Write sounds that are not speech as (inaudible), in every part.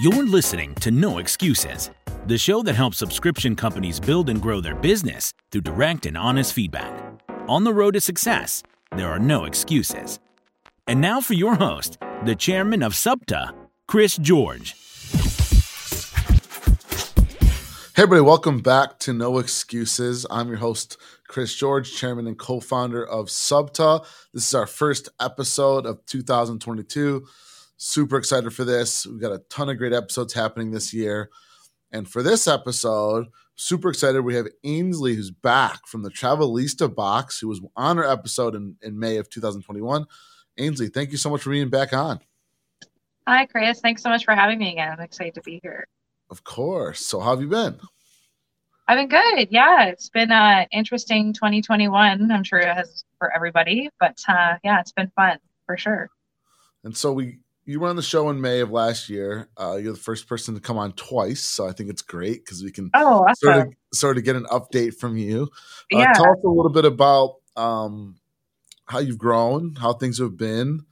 You're listening to No Excuses, the show that helps subscription companies build and grow their business through direct and honest feedback. On the road to success, there are no excuses. And now for your host, the chairman of SUBTA, Chris George. Hey, everybody, welcome back to No Excuses. I'm your host, Chris George, chairman and co founder of SUBTA. This is our first episode of 2022. Super excited for this. We've got a ton of great episodes happening this year. And for this episode, super excited. We have Ansley, who's back from the Travelista box, who was on our episode in, in May of 2021. Ansley, thank you so much for being back on. Hi, Chris. Thanks so much for having me again. I'm excited to be here. Of course. So, how have you been? I've been good. Yeah, it's been an uh, interesting 2021. I'm sure it has for everybody, but uh, yeah, it's been fun for sure. And so we, you were on the show in May of last year. Uh, you're the first person to come on twice, so I think it's great because we can oh, awesome. sort of sort of get an update from you. Uh, yeah. Tell us a little bit about um, how you've grown, how things have been,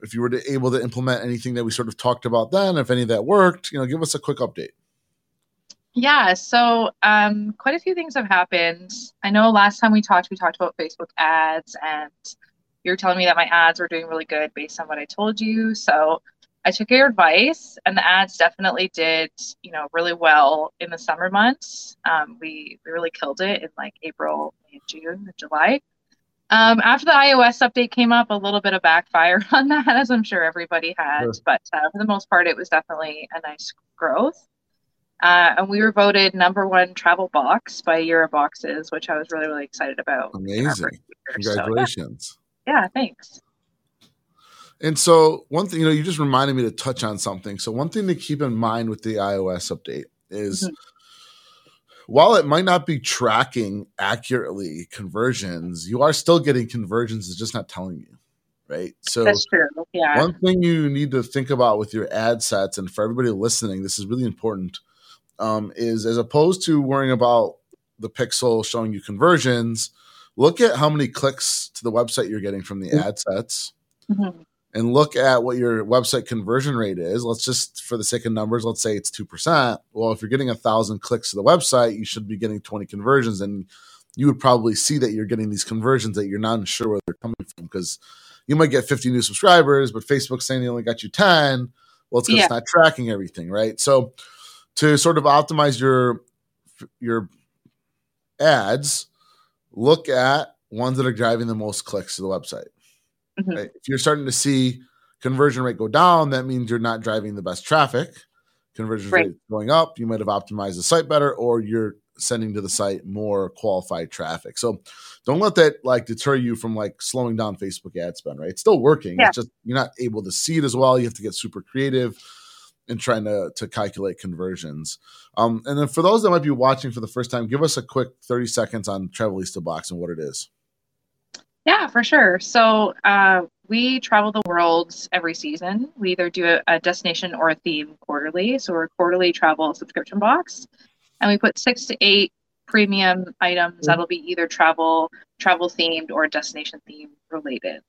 if you were to able to implement anything that we sort of talked about then, if any of that worked, you know, give us a quick update. Yeah, so um, quite a few things have happened. I know last time we talked, we talked about Facebook ads, and you were telling me that my ads were doing really good based on what I told you. So I took your advice, and the ads definitely did, you know, really well in the summer months. Um, we we really killed it in like April, May, June, and July. Um, after the iOS update came up, a little bit of backfire (laughs) on that, as I'm sure everybody has. Sure. But uh, for the most part, it was definitely a nice growth. Uh, and we were voted number one travel box by Euroboxes, which I was really, really excited about. Amazing. Congratulations. So, yeah. Yeah, thanks. And so, one thing, you know, you just reminded me to touch on something. So, one thing to keep in mind with the iOS update is mm-hmm while it might not be tracking accurately conversions, you are still getting conversions. It's just not telling you, right? So that's true. Yeah. One thing you need to think about with your ad sets, and for everybody listening, this is really important, um, is as opposed to worrying about the pixel showing you conversions, look at how many clicks to the website you're getting from the mm-hmm. ad sets. Mm-hmm and look at what your website conversion rate is, let's just for the sake of numbers, let's say it's 2%. Well, if you're getting a thousand clicks to the website, you should be getting 20 conversions. And you would probably see that you're getting these conversions that you're not sure where they're coming from because you might get 50 new subscribers, but Facebook's saying they only got you 10. Well, it's because yeah. it's not tracking everything, right? So to sort of optimize your your ads, look at ones that are driving the most clicks to the website. Mm-hmm. Right? If you're starting to see conversion rate go down, that means you're not driving the best traffic. Conversion right. rate going up, you might have optimized the site better, or you're sending to the site more qualified traffic. So don't let that like deter you from like slowing down Facebook ad spend, right? It's still working. Yeah. It's just you're not able to see it as well. You have to get super creative in trying to to calculate conversions. Um, and then for those that might be watching for the first time, give us a quick 30 seconds on Travelista Box and what it is. Yeah, for sure. So uh, we travel the world every season. We either do a, a, destination or a theme quarterly. So we're a quarterly travel subscription box, and we put six to eight premium items mm-hmm. that'll be either travel, travel themed, or destination theme related.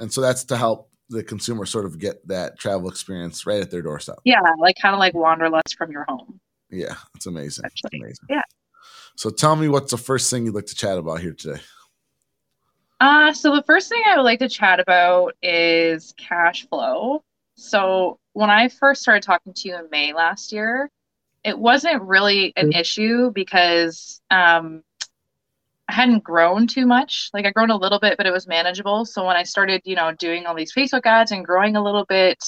And so that's to help the consumer sort of get that travel experience right at their doorstep. Yeah, like kind of like wanderlust from your home. Yeah, it's amazing. It's amazing. Yeah. So tell me what's the first thing you'd like to chat about here today? Uh, so the first thing I would like to chat about is cash flow. So when I first started talking to you in May last year, it wasn't really an mm-hmm. issue because um, I hadn't grown too much. Like I grown a little bit, but it was manageable. So when I started, you know, doing all these Facebook ads and growing a little bit,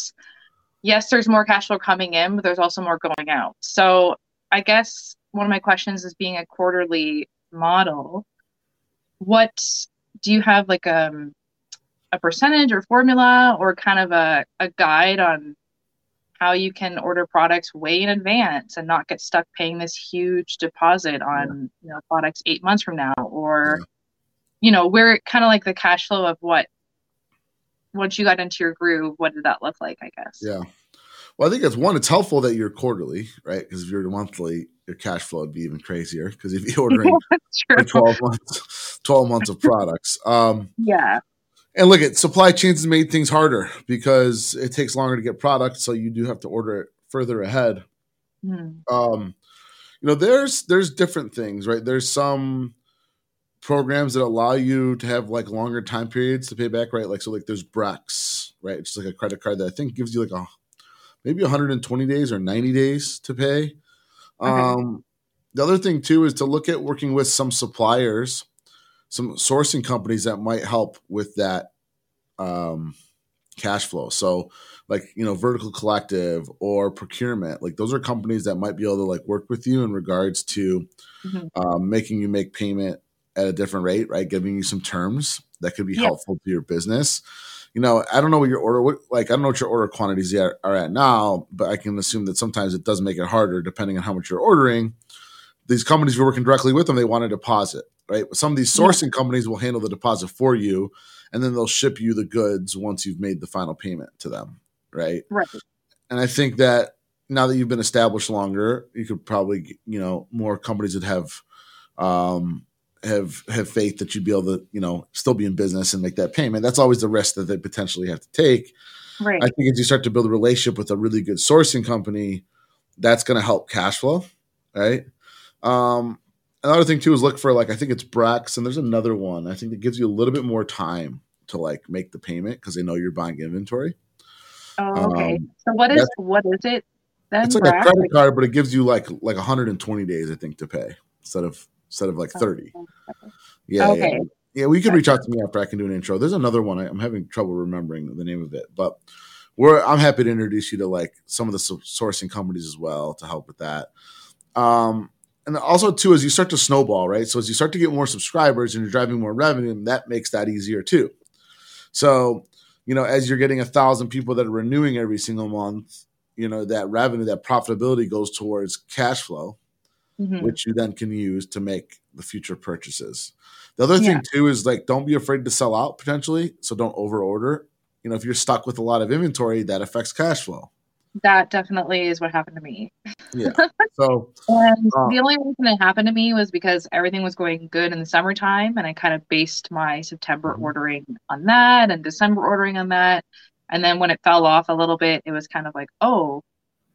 yes, there's more cash flow coming in, but there's also more going out. So I guess one of my questions is being a quarterly model, what do you have like a, um, a percentage or formula or kind of a, a guide on how you can order products way in advance and not get stuck paying this huge deposit on yeah. you know products eight months from now or yeah. you know where it kind of like the cash flow of what once you got into your groove what did that look like i guess? Yeah. Well i think it's one it's helpful that you're quarterly right? Because if you're monthly your cash flow would be even crazier because if you're (laughs) ordering (laughs) yeah, 12 months 12 months of products. Um yeah and look at supply chains has made things harder because it takes longer to get products so you do have to order it further ahead. Mhm. Um, you know, there's there's different things, right? There's some programs that allow you to have like longer time periods to pay back, right? Like so, like there's Brex, right? It's like a credit card that I think gives you like a maybe 120 days or 90 days to pay. Um, the other thing too is to look at working with some suppliers, some sourcing companies that might help with that um, cash flow. So, like you know, Vertical Collective or Procurement, like those are companies that might be able to like work with you in regards to Mhm. um, making you make payment at a different rate, right? Giving you some terms that could be Yeah. helpful to your business. You know, I don't know what your order, what, like I don't know what your order quantities are, are at now, but I can assume that sometimes it does make it harder depending on how much you're ordering. These companies you're working directly with them, they want a deposit, right? Some of these sourcing companies will handle the deposit for you, and then they'll ship you the goods once you've made the final payment to them, right? Right. And I think that now that you've been established longer, you could probably, you know, more companies that have, um, have have faith that you'd be able to, you know, still be in business and make that payment. That's always the risk that they potentially have to take. Right. I think as you start to build a relationship with a really good sourcing company, that's going to help cash flow, right? Um, another thing too is look for like I think it's Brex, and there's another one. I think that gives you a little bit more time to like make the payment because they know you're buying inventory. oh, okay. um, so what is what is it then? It's like a credit card, but it gives you like like 120 days, I think, to pay instead of instead of like 30. Yeah, Okay. yeah. Yeah, well, you can reach out to me after I can do an intro. There's another one. I, I'm having trouble remembering the name of it, but we're I'm happy to introduce you to like some of the sourcing companies as well to help with that. Um, and also too, as you start to snowball, right? So as you start to get more subscribers and you're driving more revenue, that makes that easier too. So you know, as you're getting a thousand people that are renewing every single month, you know that revenue, that profitability goes towards cash flow Mhm. which you then can use to make the future purchases. The other thing Yeah. too is like don't be afraid to sell out potentially, so don't over order. You know, if you're stuck with a lot of inventory, that affects cash flow. That definitely is what happened to me. Yeah. (laughs) so And Oh. the only reason it happened to me was because everything was going good in the summertime, and I kind of based my September Mhm. ordering on that and December ordering on that. And then when it fell off a little bit, it was kind of like, oh,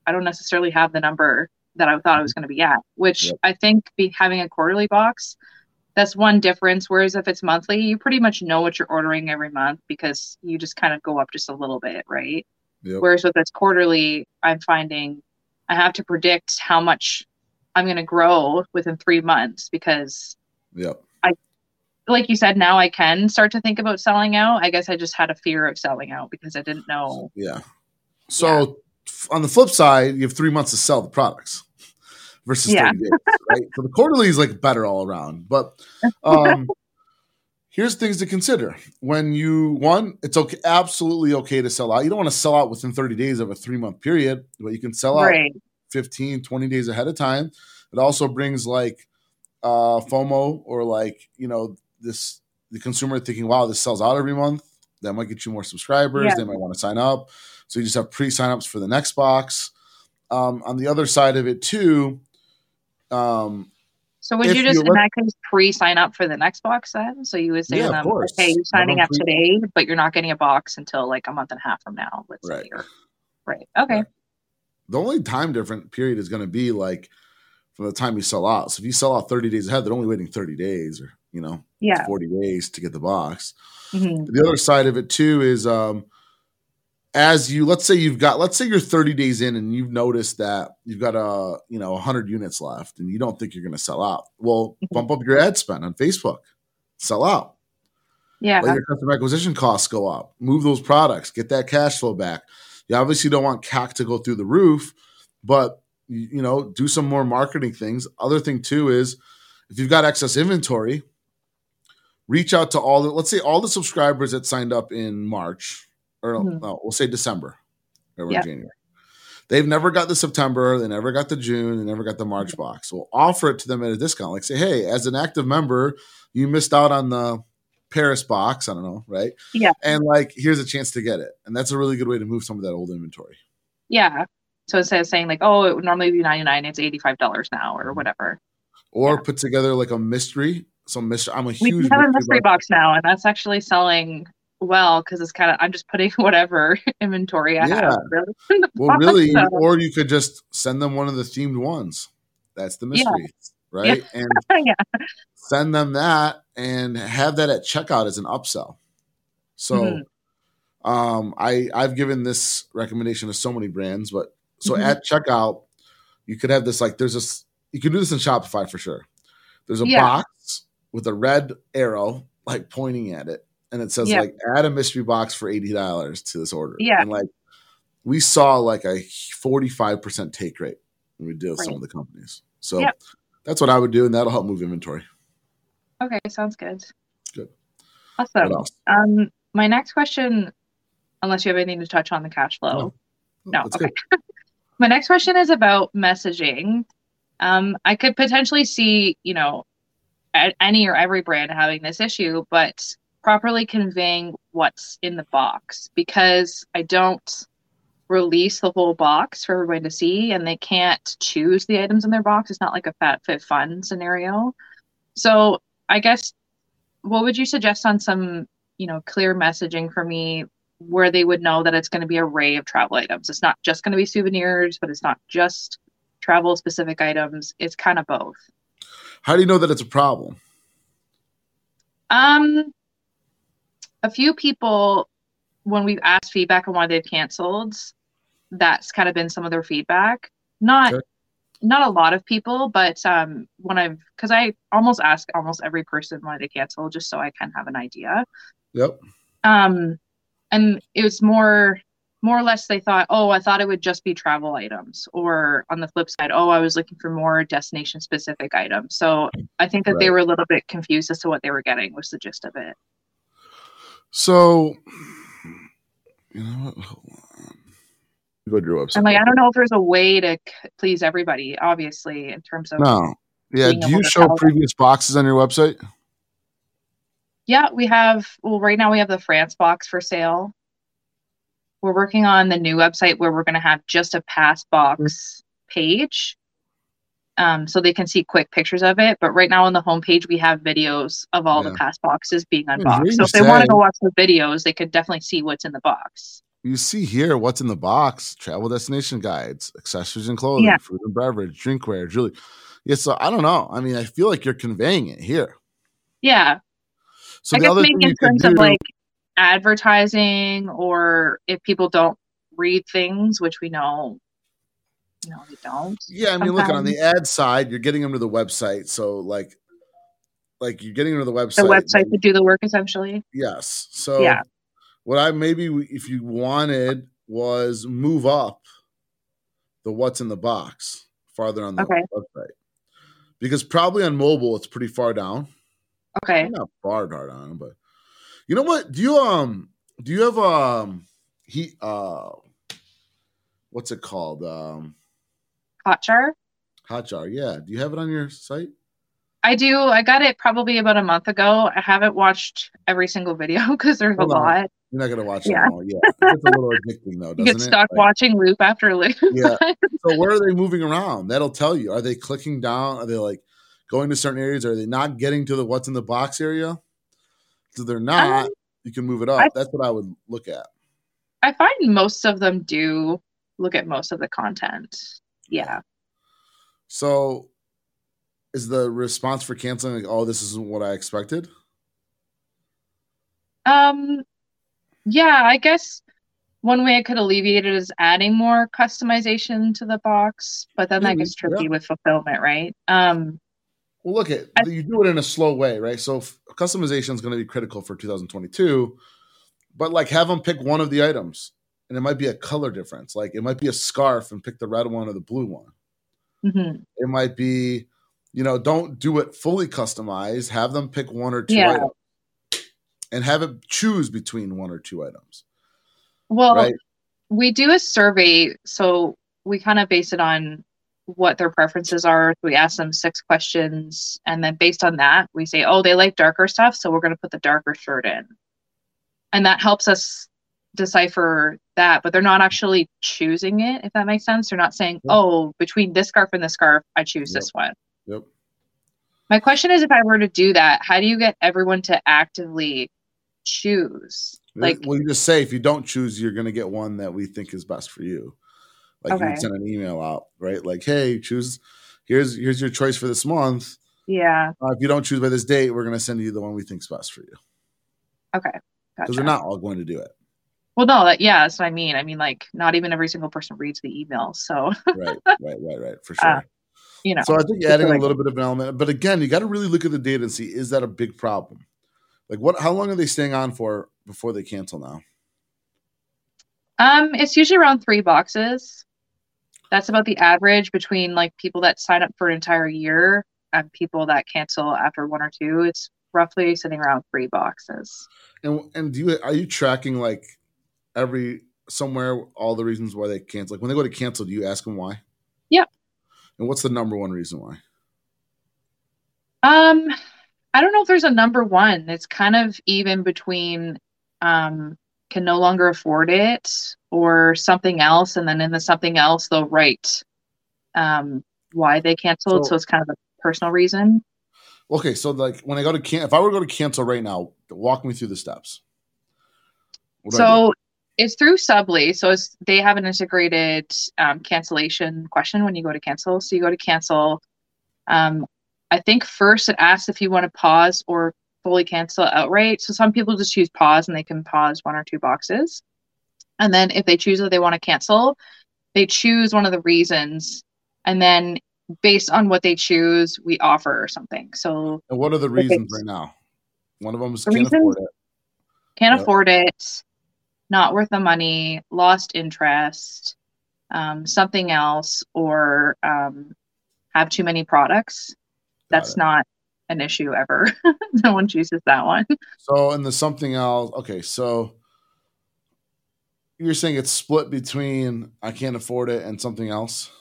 I don't necessarily have the number that I thought I was going to be at, which Yep. I think be having a quarterly box, that's one difference. Whereas if it's monthly, you pretty much know what you're ordering every month because you just kind of go up just a little bit, right? Yep. Whereas with this quarterly, I'm finding I have to predict how much I'm going to grow within three months because, yep. like you said, now I can start to think about selling out. I guess I just had a fear of selling out because I didn't know. Yeah. So f- on the flip side, you have three months to sell the products versus Yeah. 30 days, right? So the quarterly is like better all around. But (laughs) um here's things to consider. When you one, it's okay absolutely okay to sell out. You don't want to sell out within 30 days of a three month period, but you can sell out Right. 15, 20 days ahead of time. It also brings like uh FOMO or like, you know, this the consumer thinking, wow, this sells out every month. That might get you more subscribers. Yeah. They might want to sign up. So you just have pre signups for the next box. Um, on the other side of it too, um, So would you just you in that case pre-sign up for the next box then? So you would say Yeah, to of them, okay, you're signing up pre- today, but you're not getting a box until like a month and a half from now. Let's Right. say. Or, right. Okay. Right. the only time different period is going to be like from the time you sell out. So if you sell out 30 days ahead, they're only waiting 30 days or, you know, Yeah. 40 days to get the box. Mhm. The other side of it too is um as you let's say you've got let's say you're 30 days in and you've noticed that you've got a you know 100 units left and you don't think you're going to sell out. Well, Mhm. bump up your ad spend on Facebook. Sell out. Yeah. Let your customer acquisition costs go up. Move those products. Get that cash flow back. You obviously don't want CAC to go through the roof, but you, you know, do some more marketing things. Other thing too is if you've got excess inventory, reach out to all the let's say all the subscribers that signed up in March or Mhm. no, we'll say December or Yeah. January. They've never got the September, they never got the June, they never got the March box. We'll offer it to them at a discount. Like say, hey, as an active member, you missed out on the Paris box. I don't know, right? Yeah. And like, here's a chance to get it. And that's a really good way to move some of that old inventory. Yeah. So instead of saying like, oh, it would normally be 99, it's $85 now Mm-hmm. or whatever. Or Yeah. put together like a mystery. Some mystery. I'm a huge. We have a mystery box. box now, and that's actually selling well because it's kind of I'm just putting (laughs) whatever inventory I Yeah. have. (laughs) Really, Well, box, really, so- (laughs) or you could just send them one of the themed ones. That's the mystery, right? And yeah. send them that and have that at checkout as an upsell. So, Mhm. um, I I've given this recommendation to so many brands, but so Mhm. at checkout, you could have this like there's this you can do this in Shopify for sure. There's a Yeah. box with a red arrow like pointing at it, and it says Yeah. like add a mystery box for eighty dollars to this order. Yeah. and like we saw like a forty five percent take rate when we did with some of the companies. So Yep. that's what I would do, and that'll help move inventory. Okay, sounds good. Good. Awesome. Um, my next question, unless you have anything to touch on the cash flow. No, That's okay. (laughs) My next question is about messaging. Um, I could potentially see, you know, any or every brand having this issue, but properly conveying what's in the box because I don't release the whole box for everybody to see and they can't choose the items in their box. It's not like a FabFitFun scenario. So I guess what would you suggest on some, you know, clear messaging for me where they would know that it's going to be a array of travel items. It's not just going to be souvenirs, but it's not just travel specific items. It's kind of both. How do you know that it's a problem? Um, a few people, when we've asked feedback on why they've canceled, that's kind of been some of their feedback. Not, Okay. not a lot of people, but um, when I've, because I almost ask almost every person why they cancel, just so I can have an idea. Yep. um and it was more more or less they thought oh i thought it would just be travel items or on the flip side oh i was looking for more destination specific items so i think that they were a little bit confused as to what they were getting was the gist of it So, you know what? Hold on. Go to your website. and like i don't know if there's a way to please everybody obviously in terms of no. Yeah. Do you show previous boxes on your website? yeah we have well right now we have the france box for sale we're working on the new website where we're going to have just a pass box page um, so they can see quick pictures of it but right now on the homepage we have videos of all Yeah. the past boxes being unboxed you so if they want to go watch the videos they could definitely see what's in the box You see here what's in the box: travel destination guides, accessories and clothing, Yeah. food and beverage, drinkware, jewelry. Yeah. So I don't know. I mean, I feel like you're conveying it here. yeah So i the guess other maybe thing in you could terms do, of like advertising or if people don't read things which we know you they don't yeah. I mean, look on the ad side, you're getting them to the website. So like, like you're getting them to the website. the website to do the work essentially Yes. So Yeah. what I maybe if you wanted was move up the what's in the box farther on the Okay. website. Because probably on mobile it's pretty far down. okay Not far down, but you know what? Do you um do you have um he uh what's it called? Um hotjar Hotjar, yeah. Do you have it on your site? I do. I got it probably about a month ago. I haven't watched every single video (laughs) because there's a on. lot. You're not gonna watch Yeah. them all. Yeah. It's a little addicting though, doesn't (laughs) You get stuck Like- watching loop after loop. (laughs) Yeah. so where are they moving around? That'll tell you. Are they clicking down? Are they like going to certain areas? Are they not getting to the what's in the box area? So they're not. Um, you can move it up. I- That's what I would look at. I find most of them do look at most of the content. Yeah. So is the response for canceling like, oh, this isn't what I expected? Um yeah, I guess one way I could alleviate it is adding more customization to the box, but then that gets tricky yeah. with fulfillment, right? Um Well, look at I- you do it in a slow way, right? So f- customization is going to be critical for 2022, but like have them pick one of the items, and it might be a color difference. Like it might be a scarf and pick the red one or the blue one. mhm. It might be, you know, don't do it fully customized. Have them pick one or two Yeah. items, and have it choose between one or two items. Well, right? we do a survey, so we kind of base it on what their preferences are. We ask them six questions, and then based on that, we say, oh, they like darker stuff, so we're going to put the darker shirt in. And that helps us decipher that, but they're not actually choosing it, if that makes sense. They're not saying, Yeah. oh, between this scarf and this scarf, I choose Yep. this one. Yep. My question is if I were to do that, how do you get everyone to actively choose? Like, well, you just say if you don't choose, you're going to get one that we think is best for you. Like Okay. you send an email out, right? Like, hey, choose. Here's here's your choice for this month. yeah, Uh, if you don't choose by this date, we're going to send you the one we think's best for you okay, because gotcha. they're not all going to do it. Well, no, that yeah, that's what I mean. I mean, like, not even every single person reads the email, so Right, (laughs) right, right, right, for sure. Uh, you know, so I think just adding a little bit of an element, but again, you got to really look at the data and see is that a big problem? Like, what? How long are they staying on for before they cancel now? um, it's usually around three boxes. That's about the average between like people that sign up for an entire year and people that cancel after one or two. It's roughly sitting around three boxes. And and do you are you tracking like every somewhere all the reasons why they cancel? Like when they go to cancel, do you ask them why? Yeah. And what's the number one reason why? Um, I don't know if there's a number one. It's kind of even between um can no longer afford it or something else, and then in the something else they'll write um why they canceled. So- So, it's kind of a personal reason. Okay, so like when I go to can, if I were to go to cancel right now, walk me through the steps. What do I do? So it's through Subbly. So it's they have an integrated um, cancellation question when you go to cancel. So you go to cancel. Um, I think first it asks if you want to pause or fully cancel outright. So some people just choose pause and they can pause one or two boxes. And then if they choose that they want to cancel, they choose one of the reasons. And then based on what they choose, we offer something. So and what are the reasons right now? One of them is The can't reasons- afford it. can't Yep. afford it, not worth the money, lost interest, um, something else, or um, have too many products. That's not an issue ever. (laughs) no one chooses that one. So and the something else. Okay, so you're saying it's split between I can't afford it and something else.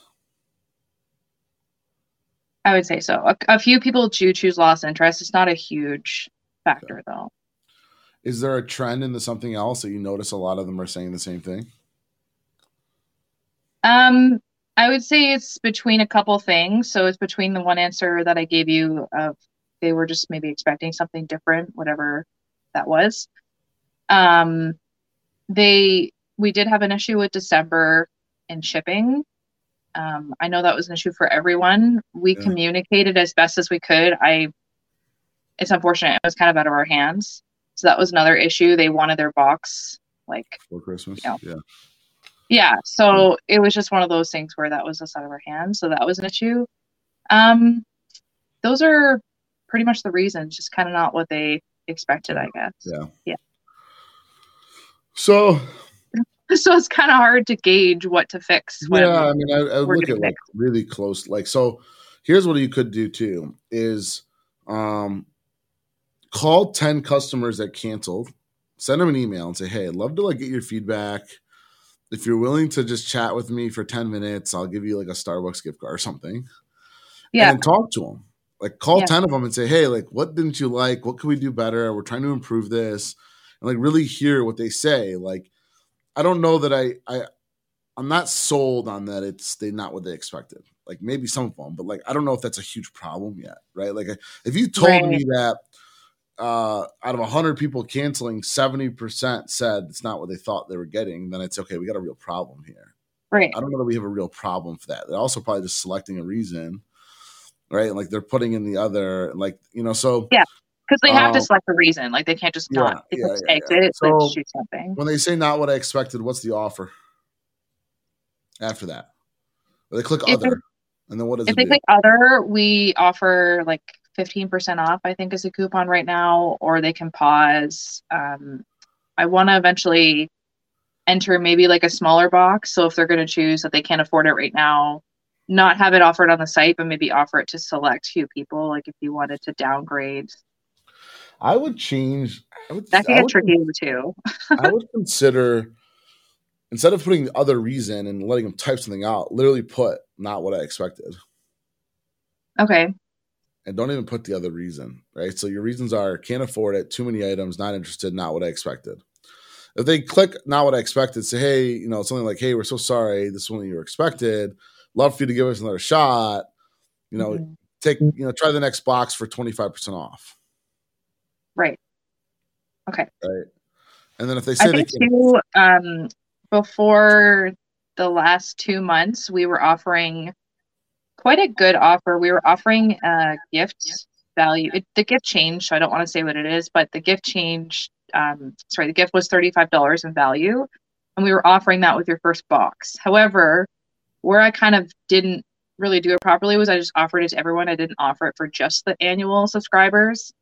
I would say so. A, a few people do choose lost interest. It's not a huge factor though. Is there a trend in the something else that you notice a lot of them are saying the same thing? Um, I would say it's between a couple things. So it's between the one answer that I gave you of they were just maybe expecting something different, whatever that was. Um, they we did have an issue with December in shipping. Um, I know that was an issue for everyone. We Yeah. communicated as best as we could. I it's unfortunate it was kind of out of our hands. So that was another issue. They wanted their box like For Christmas? Yeah. yeah. yeah, so it was just one of those things where that was just out of our hands. So that was an issue. Um, those are pretty much the reasons, just kind of not what they expected, I guess. Yeah. Yeah. So (laughs) So it's kind of hard to gauge what to fix. Yeah, I mean, I, I look at like really close. Like, so here's what you could do too: is um, call ten customers that canceled, send them an email and say, "Hey, I'd love to like get your feedback. If you're willing to just chat with me for ten minutes, I'll give you like a Starbucks gift card or something." yeah, and talk to them. Like call Yeah. ten of them and say, "Hey, like, what didn't you like? What can we do better? We're trying to improve this." And like really hear what they say. Like, I don't know that I I I'm not sold on that. It's they not what they expected. Like maybe some of them, but like I don't know if that's a huge problem yet, right? Like if you told me that uh, out of hundred people canceling, seventy percent said it's not what they thought they were getting, then it's okay. We got a real problem here. right. I don't know that we have a real problem for that. They're also probably just selecting a reason, right? Like they're putting in the other, like you know. So Yeah. Because they have to Um, select a reason. Like they can't just yeah, not if yeah, it's yeah, exit, yeah. it's like So- choose something. when they say not what I expected, what's the offer after that? They click If other, and then what is does If it they do? click other, we offer like 15% off, I think is a coupon right now, or they can pause. Um, I want to eventually enter maybe like a smaller box. So if they're going to choose that they can't afford it right now, not have it offered on the site, but maybe offer it to select few people. Like if you wanted to downgrade, I would change. I would, that can get tricky too. I would consider instead of putting the other reason and letting them type something out, literally put not what I expected. Okay. And don't even put the other reason, right? So your reasons are can't afford it, too many items, not interested, not what I expected. If they click not what I expected, say, hey, you know, something like, hey, we're so sorry, this is what you were expected. Love for you to give us another shot. You know, Mhm. take, you know, try the next box for 25% off. Right. Okay. Right. And then if they say I they can, too, um, before the last two months, we were offering quite a good offer. We were offering a gift value. It, the gift changed, so I don't want to say what it is, but the gift changed. Um, sorry, the gift was thirty-five dollars in value, and we were offering that with your first box. However, where I kind of didn't really do it properly was I just offered it to everyone. I didn't offer it for just the annual subscribers.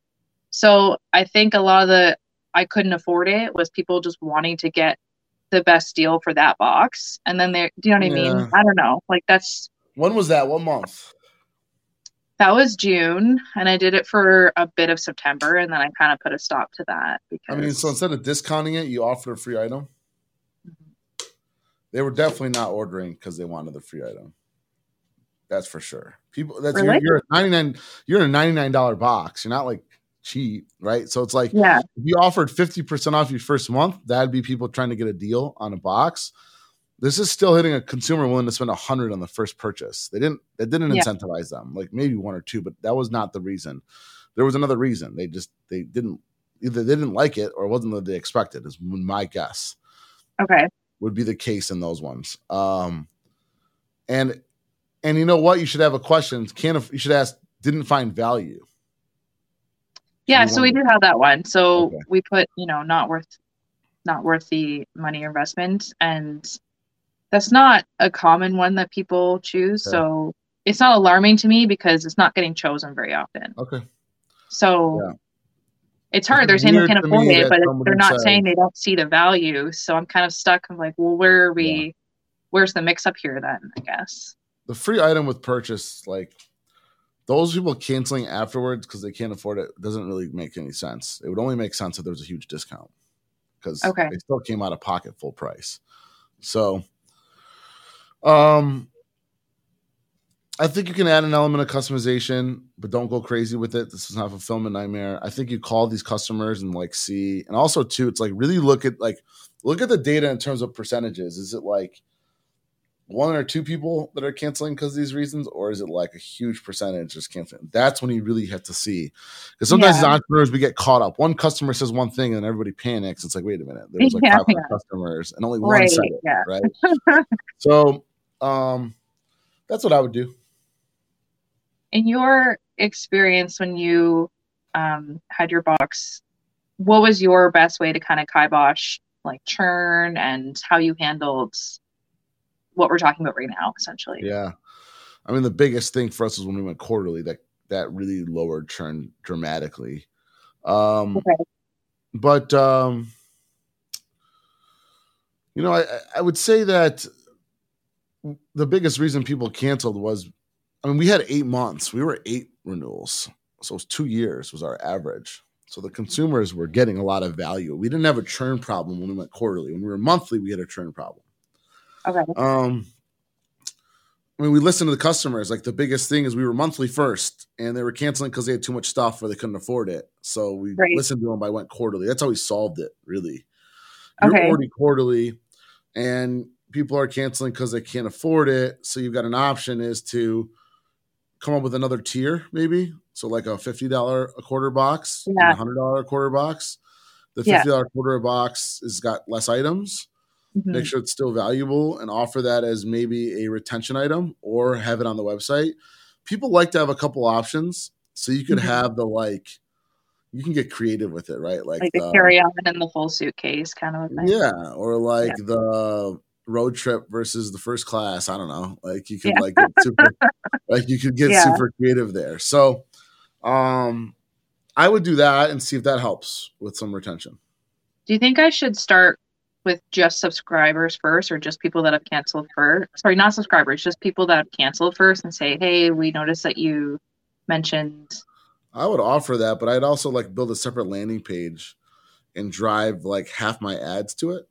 So I think a lot of the I couldn't afford it was people just wanting to get the best deal for that box. And then they do you know what I Yeah. mean? I don't know. Like that's when was that? What month? that was June and I did it for a bit of September and then I kind of put a stop to that because I mean, so instead of discounting it, you offered a free item. They were definitely not ordering because they wanted the free item. That's for sure. People, that's Really? you're, you're a ninety nine. You're in a ninety nine dollar box. You're not like cheap, right? So it's like yeah, if you offered fifty percent off your first month, that'd be people trying to get a deal on a box. This is still hitting a consumer willing to spend a hundred on the first purchase. They didn't. That didn't Yeah. incentivize them. Like maybe one or two, but that was not the reason. There was another reason. They just they didn't either they didn't like it or it wasn't what they expected. Is my guess okay. would be the case in those ones. Um, and and you know what? You should have a question. Can you should ask? Didn't find value. Yeah, you so we did have that one. So Okay. we put, you know, not worth not worth the money investment and that's not a common one that people choose. Okay. So it's not alarming to me because it's not getting chosen very often. Okay. So Yeah. it's hard. It's They're saying they can to afford it, but they're not says- saying they don't see the value. So I'm kind of stuck. I'm like, well, where are we? Where's the mix up here then? I guess. the free item with purchase, like those people canceling afterwards because they can't afford it, doesn't really make any sense. It would only make sense if there was a huge discount because Okay. they still came out of pocket full price. So, um, I think you can add an element of customization, but don't go crazy with it. This is not a fulfillment nightmare. I think you call these customers and like see, and also too, it's like really look at like look at the data in terms of percentages. Is it like one or two people that are canceling because of these reasons, or is it like a huge percentage just canceling? That's when you really have to see. Because sometimes Yeah. as entrepreneurs, we get caught up. One customer says one thing and everybody panics. It's like, wait a minute, there was like Yeah, 500 yeah. customers and only one Right. said it, Yeah. right? (laughs) so, um, that's what I would do. in your experience when you um, had your box, what was your best way to kind of kibosh like churn and how you handled what we're talking about right now, essentially? Yeah. I mean, the biggest thing for us is when we went quarterly that that really lowered churn dramatically. Um, Okay. but um, you know, I, I- I would say that the biggest reason people canceled was, I mean, we had eight months. We were eight renewals, so it was two years was our average. So the consumers were getting a lot of value. We didn't have a churn problem when we went quarterly. When we were monthly, we had a churn problem. Okay. Um, I mean, we listened to the customers. Like the biggest thing is we were monthly first, and they were canceling because they had too much stuff or they couldn't afford it. So we Right. listened to them. I went quarterly. That's how we solved it. Really, you're Okay. already quarterly, and people are canceling because they can't afford it. So you've got an option is to come up with another tier, maybe. So like a fifty dollar a quarter box, Yeah. a hundred dollar a quarter box. The fifty dollar quarter box has got less items Mhm. make sure it's still valuable and offer that as maybe a retention item or have it on the website. People like to have a couple options. So you could Mhm. have the like you can get creative with it, right? Like, Like the the, carry on and the full suitcase kind of thing. yeah, or like the road trip versus the first class. I don't know. Like you could Yeah. like get super (laughs) like you could get Yeah. super creative there. So um I would do that and see if that helps with some retention. Do you think I should start with just subscribers first or just people that have canceled first? Sorry, not subscribers, just people that have canceled first and say, hey, we noticed that you mentioned. I would offer that, but I'd also like build a separate landing page and drive like half my ads to it.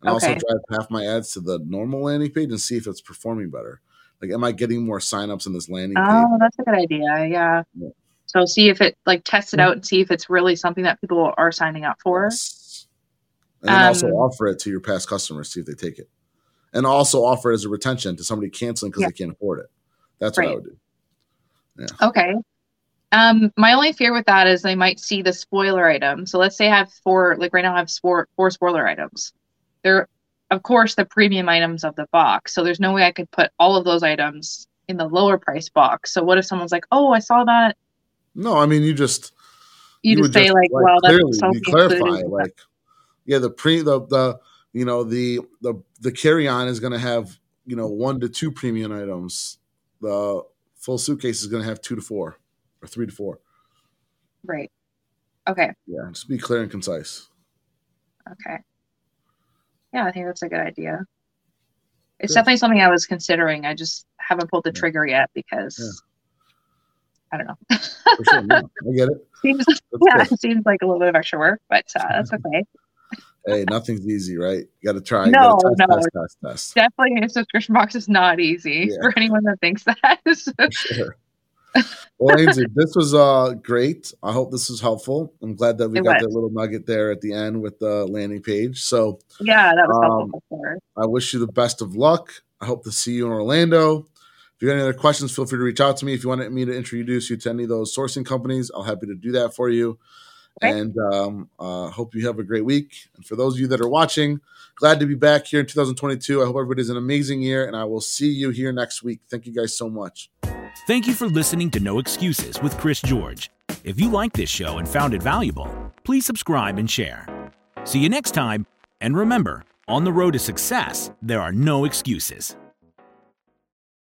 And also drive half my ads to the normal landing page and see if it's performing better. Like, am I getting more signups in this landing oh, page? Oh, that's a good idea. Yeah. Yeah. So see if it like test it out and see if it's really something that people are signing up for. Yes. And then also Um, offer it to your past customers, see if they take it. And also offer it as a retention to somebody canceling because Yeah. they can't afford it. That's what I would do. Okay. Um, my only fear with that is they might see the spoiler item. So let's say I have four, like right now I have four, four spoiler items. They're, of course, the premium items of the box. So there's no way I could put all of those items in the lower price box. So what if someone's like, "Oh, I saw that." No, I mean you just you, you just say just, like, like, "Well, clearly, that's you clarify like, yeah, the pre the the you know the the the carry on is going to have you know one to two premium items. The full suitcase is going to have two to four or three to four. Right. Okay. Yeah, just be clear and concise. Okay. Yeah, I think that's a good idea. It's good. definitely something I was considering. I just haven't pulled the yeah. trigger yet because yeah. I don't know. sure, no, I get it. (laughs) Seems, yeah, it seems like a little bit of extra work, but uh, that's okay hey, nothing's easy, right? You got to try. No, test, no, test, test, definitely a subscription box is not easy yeah. for anyone that thinks that. (laughs) sure. Well, Ansley, this was uh great. I hope this was helpful. I'm glad that we it got was. that little nugget there at the end with the landing page. So yeah, that was um, helpful. I wish you the best of luck. I hope to see you in Orlando. If you have any other questions, feel free to reach out to me. If you wanted me to introduce you to any of those sourcing companies, I'll happy to do that for you. Okay. And um, uh, hope you have a great week. And for those of you that are watching, glad to be back here in 2022. I hope everybody's an amazing year, and I will see you here next week. Thank you guys so much. Thank you for listening to No Excuses with Chris George. If you like this show and found it valuable, please subscribe and share. See you next time. And remember, on the road to success, there are no excuses.